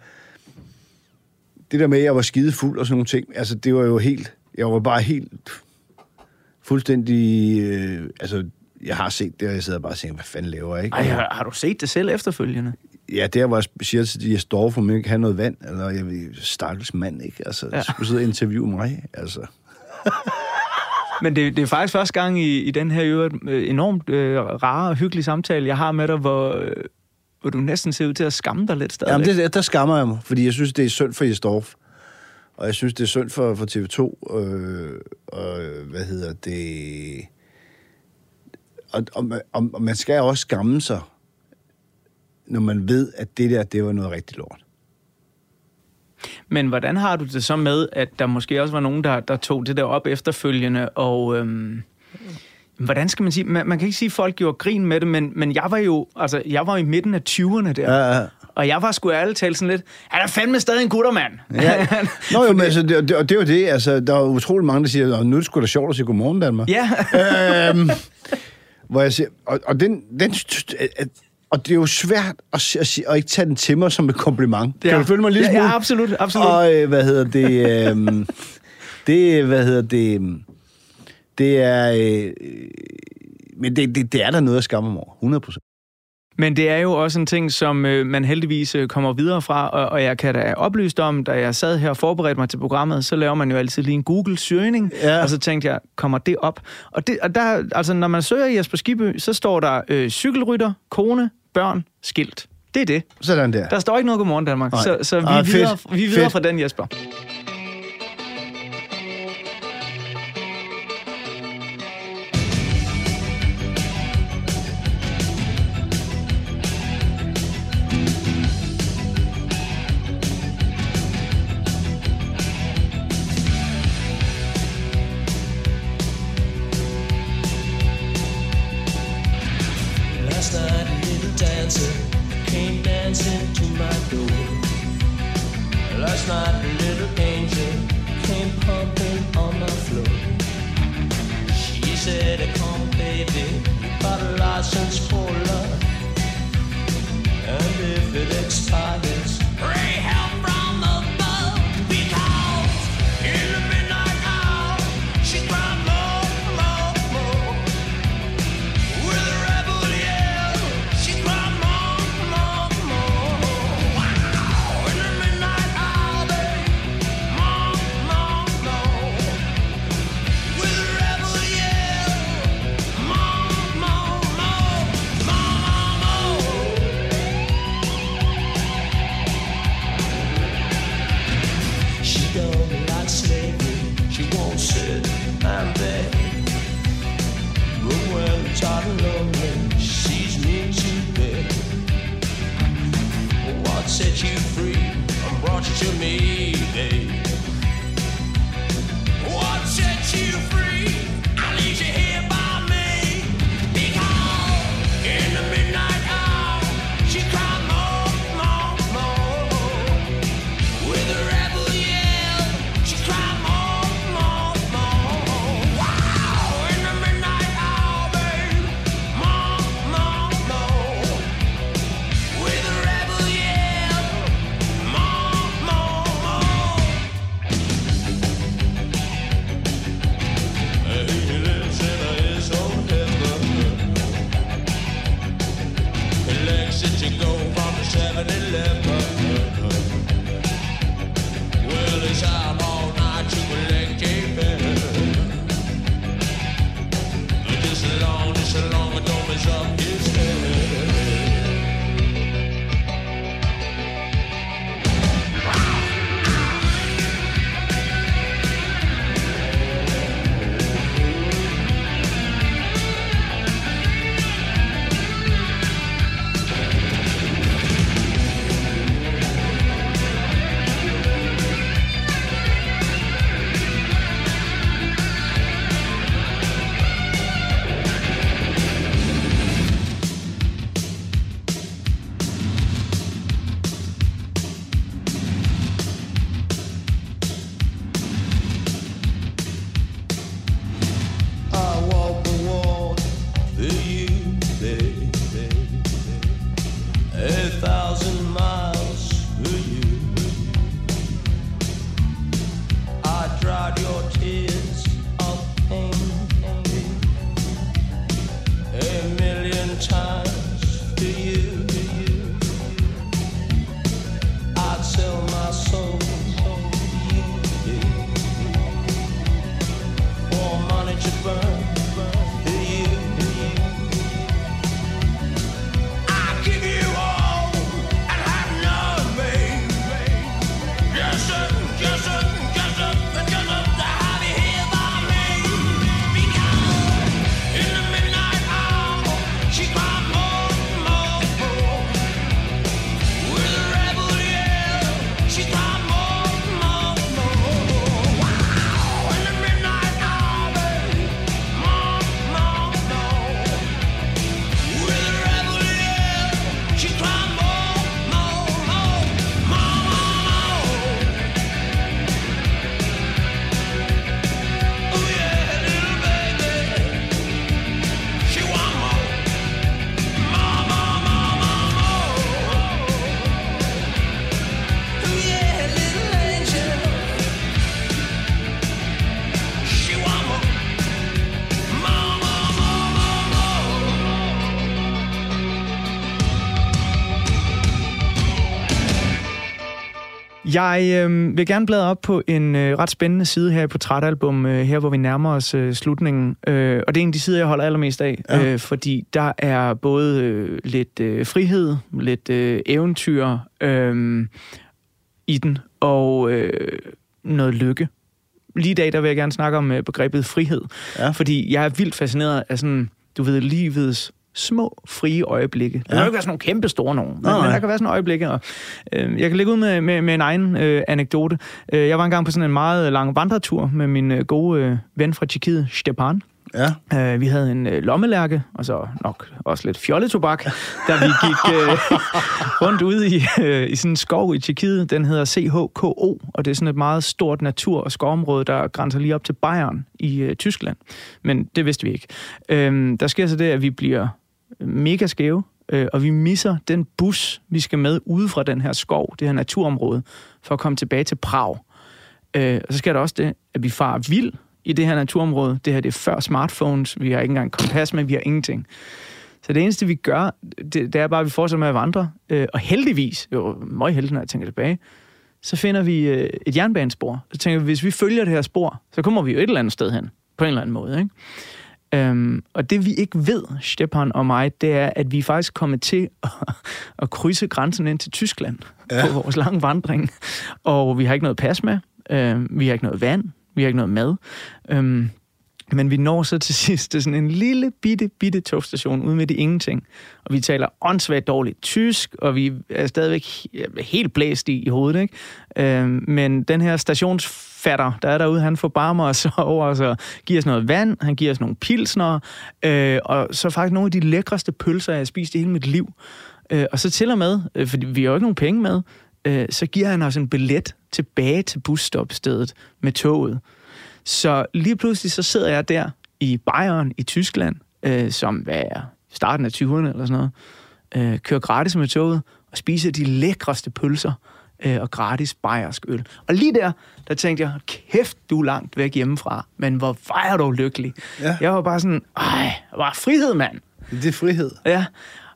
Det der med, at jeg var skidefuld og sådan nogle ting, altså, det var jo helt... Jeg var bare helt fuldstændig... Øh, altså, jeg har set det, og jeg sidder bare og tænker, hvad fanden laver jeg, ikke? Ej, har, har du set det selv efterfølgende? Ja, der var specielt til de står for, jeg ikke have noget vand, eller jeg ved, stakkels mand, ikke? Altså, Ja. skulle sidde og interviewe mig, altså. <laughs> Men det, det er faktisk første gang i, i den her øvrigt, øh, enormt øh, rare og hyggelige samtale, jeg har med dig, hvor, øh, hvor du næsten ser ud til at skamme dig lidt stadig. Jamen, det, der skammer jeg mig, fordi jeg synes, det er synd for Jesdorf. Og jeg synes, det er synd for, for TV2. Øh, og hvad hedder det... Og, og, man- og, og man skal også skamme sig, når man ved, at det der, det var noget rigtig lort. Men hvordan har du det så med, at der måske også var nogen, der, der tog det der op efterfølgende, og... Øhm, Hvordan skal man sige? Man, man kan ikke sige, at folk gjorde grin med det, men, men jeg var jo altså, jeg var i midten af 20'erne der. Ja, ja. Og jeg var sgu ærligt talt sådan lidt, han er fandme stadig en guttermand. Ja. <laughs> Nå jo, men altså, det, det, og det var det, altså, der er utrolig mange, der siger, "Nå, nu er det sgu da sjovt at sige godmorgen, Danmark. ja. <laughs> øhm, hvor jeg siger, og, og, den, den, og det er jo svært at, at, sige, at ikke tage den til mig som et kompliment. Ja. Kan du følge mig lige ja, ja, absolut, absolut. Og øh, hvad hedder det? øhm, det, hvad hedder det? Det er... Øh, men det, det, det er der noget at skamme mig over. 100 procent. Men det er jo også en ting, som øh, man heldigvis øh, kommer videre fra, og, og jeg kan da oplyst om, da jeg sad her og forberedte mig til programmet, så laver man jo altid lige en Google-søgning, Ja. og så tænkte jeg, kommer det op? Og, det, og der, altså, når man søger Jesper Skibby, så står der øh, cykelrytter, kone, børn, skilt. Det er det. Sådan der. Der står ikke noget Godmorgen Danmark, Nej. så, så vi, er videre, vi er videre Fedt. fra den, Jesper. Jeg øh, vil gerne bladre op på en øh, ret spændende side her i Portrætalbum, øh, her hvor vi nærmer os øh, slutningen. Øh, og det er en af de sider, jeg holder allermest af, ja. øh, fordi der er både øh, lidt øh, frihed, lidt øh, eventyr øh, i den, og øh, noget lykke. Lige i dag, der vil jeg gerne snakke om øh, begrebet frihed, ja. fordi jeg er vildt fascineret af sådan, du ved, livets små, frie øjeblikke. Det kan ja. ikke være sådan nogle kæmpe store nogen, men, men der kan være sådan øjeblikke. Og, øh, jeg kan lægge ud med, med, med en egen øh, anekdote. Øh, jeg var engang på sådan en meget lang vandretur med min øh, gode øh, ven fra Tjekkiet, Stepan. Ja. Øh, vi havde en øh, lommelærke, og så nok også lidt fjolletobak, da vi gik øh, <laughs> rundt ude i, øh, i sådan en skov i Tjekkiet. Den hedder CHKO, og det er sådan et meget stort natur- og skovområde, der grænser lige op til Bayern i øh, Tyskland. Men det vidste vi ikke. Øh, der sker så det, at vi bliver mega skæve, øh, og vi misser den bus, vi skal med ude fra den her skov, det her naturområde, for at komme tilbage til Prag. Øh, og så sker der også det, at vi farer vild i det her naturområde. Det her det er før smartphones. Vi har ikke engang kompas med, vi har ingenting. Så det eneste, vi gør, det, det er bare, at vi fortsætter med at vandre. Øh, og heldigvis, jo, meget heldig, når jeg tænker tilbage, så finder vi øh, et jernbanespor. Så tænker vi, hvis vi følger det her spor, så kommer vi jo et eller andet sted hen, på en eller anden måde. Ikke? Øhm, og det vi ikke ved, Stepan og mig, det er, at vi er faktisk kommet til at, <laughs> at krydse grænsen ind til Tyskland ja. på vores lange vandring. Og vi har ikke noget pas med, øhm, vi har ikke noget vand, vi har ikke noget mad. Øhm, men vi når så til <laughs> sidst til sådan en lille bitte, bitte togstation ude midt i ingenting. Og vi taler åndssvagt dårligt tysk, og vi er stadigvæk he- helt blæst i, i hovedet. Ikke? Øhm, men den her fatter, der er derude, han forbarmer os <laughs> over os og giver os noget vand, han giver os nogle pilsner, øh, og så faktisk nogle af de lækreste pølser, jeg har spist i hele mit liv. Øh, og så til og med, øh, fordi vi har jo ikke nogen penge med, øh, så giver han os en billet tilbage til busstopstedet med toget. Så lige pludselig så sidder jeg der i Bayern i Tyskland, øh, som hvad er starten af 20'erne eller sådan noget, øh, kører gratis med toget og spiser de lækreste pølser øh, og gratis bayersk øl. Og lige der, der tænkte jeg, kæft, du er langt væk hjemmefra, men hvor var jeg dog lykkelig. Ja. Jeg var bare sådan, ej, var frihed, mand. Det er frihed. Ja.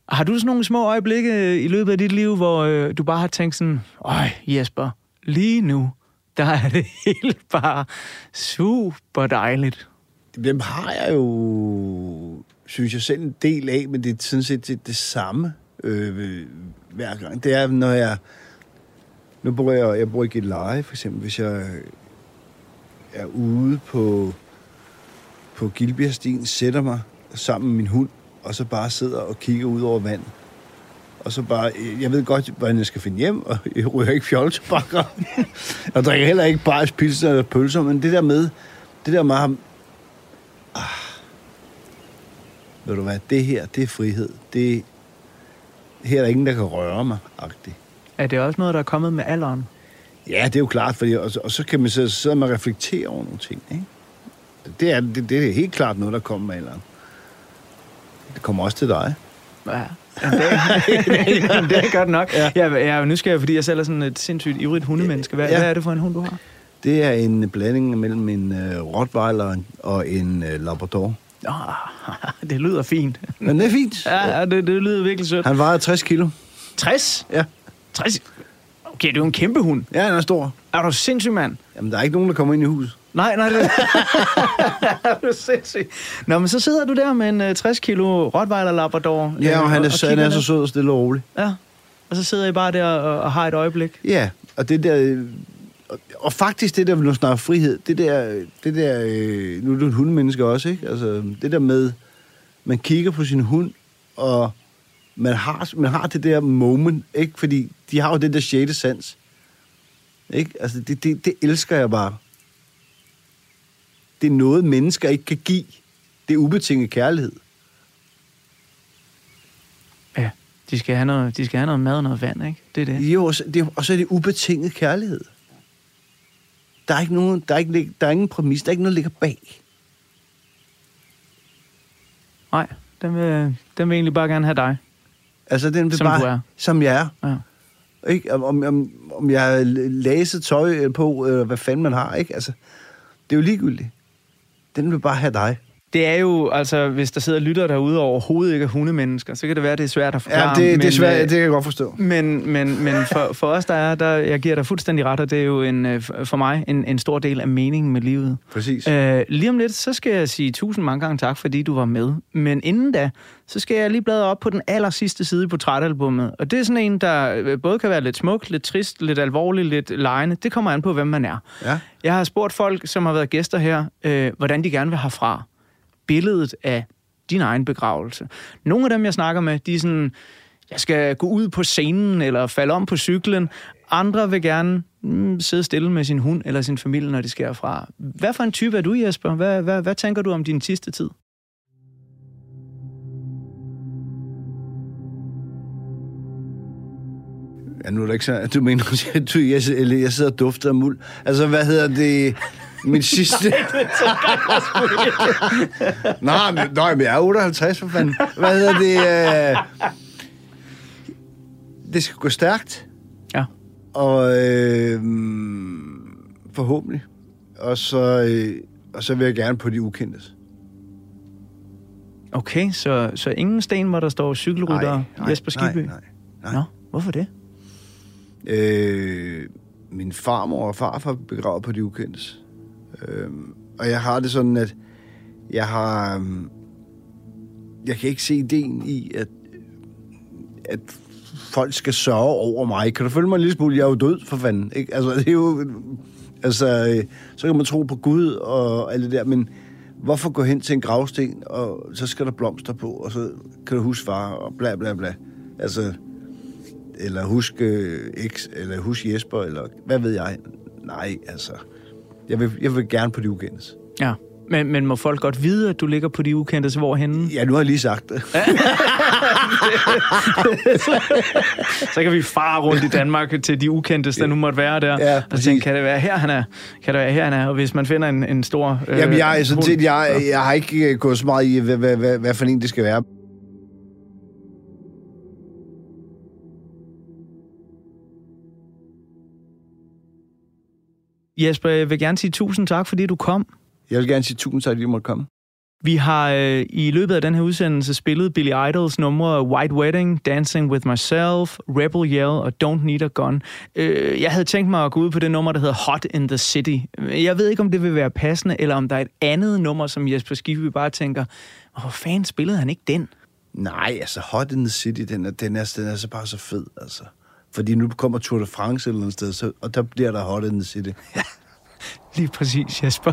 Har du sådan nogle små øjeblikke i løbet af dit liv, hvor øh, du bare har tænkt sådan, øj Jesper, lige nu, der er det <laughs> helt bare super dejligt. Dem har jeg jo, synes jeg selv, en del af, men det er sådan set det, det samme øh, hver gang. Det er, når jeg... Nu bor jeg, jeg bor i leje, for eksempel, hvis jeg er ude på, på Gilbjergstien, sætter mig sammen med min hund, og så bare sidder og kigger ud over vand. Og så bare, jeg ved godt, hvordan jeg skal finde hjem, og <laughs> jeg ryger ikke fjoltobakker. <laughs> og drikker heller ikke bare pilsner eller pølser, men det der med, det der med, ham- ah, ved du hvad, det her, det er frihed. Det, her er der ingen, der kan røre mig, agtigt. Er det også noget, der er kommet med alderen? Ja, det er jo klart, fordi, og, så- og så kan man sidde, sidde og reflektere over nogle ting, ikke? Det er, det, det er helt klart noget, der kommer med alderen. Det kommer også til dig. Ja. Jamen, det, <laughs> er, det er godt nok. Ja. Jeg, jeg er jo nysgerrig, fordi jeg selv er sådan et sindssygt ivrigt hundemenneske. Hvad, Ja. hvad er det for en hund, du har? Det er en blanding mellem en uh, Rottweiler og en uh, Labrador. Nå, <laughs> det lyder fint. Men det er fint. Ja, ja det, det lyder virkelig sødt. Han vejer 60 kilo. 60? Ja. 60? Okay, det er jo en kæmpe hund. Ja, han er stor. Er du sindssyg, mand? Jamen, der er ikke nogen, der kommer ind i huset. Nej, nej, det <laughs> er du sindssyg. Nå, men så sidder du der med en uh, 60 kilo Rottweiler Labrador. Ja, øh, og han er, så, han er så sød og stille og rolig. Ja, og så sidder I bare der og, og har et øjeblik. Ja, og det der... øh, Og, og faktisk det der, nu snakker frihed, det der, det der, øh, nu er du et hundemenneske også, ikke? Altså, det der med, man kigger på sin hund, og man har, man har det der moment, ikke? Fordi de har jo den der sjette sans. Ikke? Altså, det, det, det elsker jeg bare. Det er noget, mennesker ikke kan give. Det er ubetinget kærlighed. Ja, de skal have noget, de skal have noget mad og noget vand, ikke? Det er det. Jo, og så, det, og så er det ubetinget kærlighed. Der er ikke nogen, der er ikke, der er ingen præmis, der er ikke noget, der ligger bag. Nej, den vil, den vil egentlig bare gerne have dig. Altså, den vil Som bare, du er. Som jeg er. Ja. Ikke? Om, om, om, jeg har læset tøj på, øh, hvad fanden man har, ikke? Altså, det er jo ligegyldigt. Den vil bare have dig. Det er jo, altså, hvis der sidder lytter derude og overhovedet ikke er hundemennesker, så kan det være, det er svært at forklare. Ja, det, det er men, svært, øh, det kan jeg godt forstå. Men, men, men for, for os, der er, der, jeg giver dig fuldstændig ret, og det er jo en, øh, for mig en, en stor del af meningen med livet. Præcis. Øh, lige om lidt, så skal jeg sige tusind mange gange tak, fordi du var med. Men inden da, så skal jeg lige bladre op på den aller sidste side i portrætalbummet. Og det er sådan en, der øh, både kan være lidt smuk, lidt trist, lidt alvorlig, lidt lejende. Det kommer an på, hvem man er. Ja. Jeg har spurgt folk, som har været gæster her, øh, hvordan de gerne vil have fra billedet af din egen begravelse. Nogle af dem, jeg snakker med, de er sådan, jeg skal gå ud på scenen, eller falde om på cyklen. Andre vil gerne mm, sidde stille med sin hund eller sin familie, når de skal fra. Hvad for en type er du, Jesper? Hvad, hvad, hvad tænker du om din sidste tid? Ja, nu er det ikke så, du mener, at <laughs> du, jeg, eller jeg sidder og dufter af muld. Altså, hvad hedder det? Min sidste... <laughs> nej, men, nej, men jeg er 58, for fanden. Hvad hedder det? Øh... Det skal gå stærkt, Ja. og øh, forhåbentlig. Og så, øh, og så vil jeg gerne på de ukendtes. Okay, så, så ingen sten, hvor der står cykelrytter Jesper Skibby? Nej, nej, nej. Nå, hvorfor det? Øh, min farmor og farfar begravet på de ukendtes. Øh, og jeg har det sådan, at jeg har... Øhm, jeg kan ikke se ideen i, at, at folk skal sørge over mig. Kan du følge mig en lille smule? Jeg er jo død, for fanden. Ikke? Altså, det er jo... Altså, øh, så kan man tro på Gud og alt det der, men hvorfor gå hen til en gravsten, og så skal der blomster på, og så kan du huske far, og bla bla bla. Altså, eller husk øh, X, eller husk Jesper, eller hvad ved jeg. Nej, altså. Jeg vil, jeg vil gerne på de ukendtes. Ja. Men, men må folk godt vide, at du ligger på de ukendte, hvorhenne? Ja, nu har jeg lige sagt det. <laughs> Så kan vi fare rundt i Danmark til de ukendte, der nu måtte være der. Ja, og så tænke, kan det være her, han er? Kan det være her, han er? Og hvis man finder en, en stor... Øh, Jamen, jeg, er sådan set, jeg, jeg har ikke øh, gået så meget i, hvad, hvad, hvad, hvad for en det skal være. Jesper, jeg vil gerne sige tusind tak, fordi du kom. Jeg vil gerne sige tusind tak, fordi I måtte komme. Vi har øh, i løbet af den her udsendelse spillet Billy Idols numre White Wedding, Dancing with Myself, Rebel Yell og Don't Need a Gun. Øh, jeg havde tænkt mig at gå ud på det nummer, der hedder Hot in the City. Jeg ved ikke, om det vil være passende, eller om der er et andet nummer, som Jesper Skifby bare tænker, hvor fanden spillede han ikke den? Nej, altså Hot in the City, den er, den er, den er så bare så fed, altså. Fordi nu kommer Tour de France et eller andet sted, så, og der bliver der Hot in the City. Lige præcis, Jesper.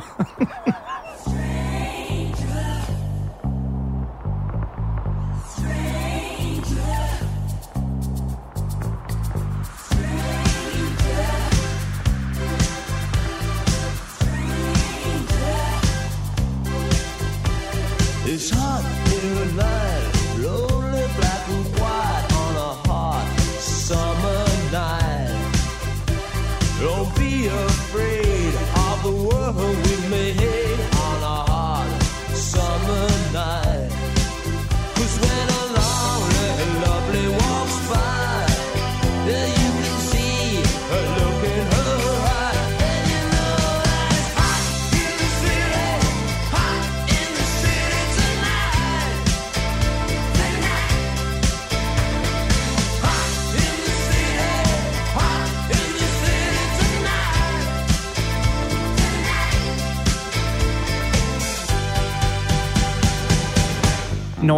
It's hot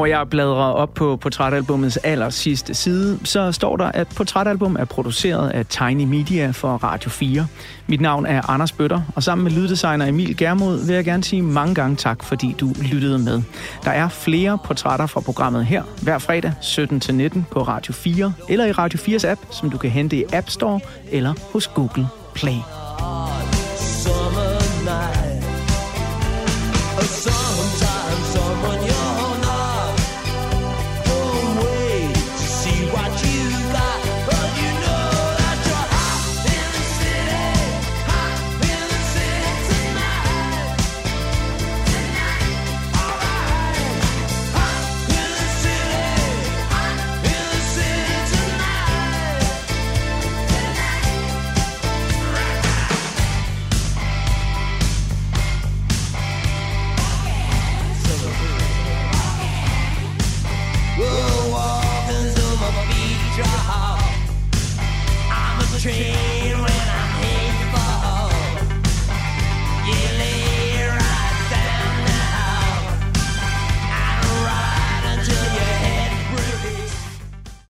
Når jeg bladrer op på portrætalbumets aller sidste side, så står der, at portrætalbum er produceret af Tiny Media for Radio 4. Mit navn er Anders Bøtter, og sammen med lyddesigner Emil Germod vil jeg gerne sige mange gange tak, fordi du lyttede med. Der er flere portrætter fra programmet her, hver fredag 17-19 på Radio 4, eller i Radio 4's app, som du kan hente i App Store eller hos Google Play.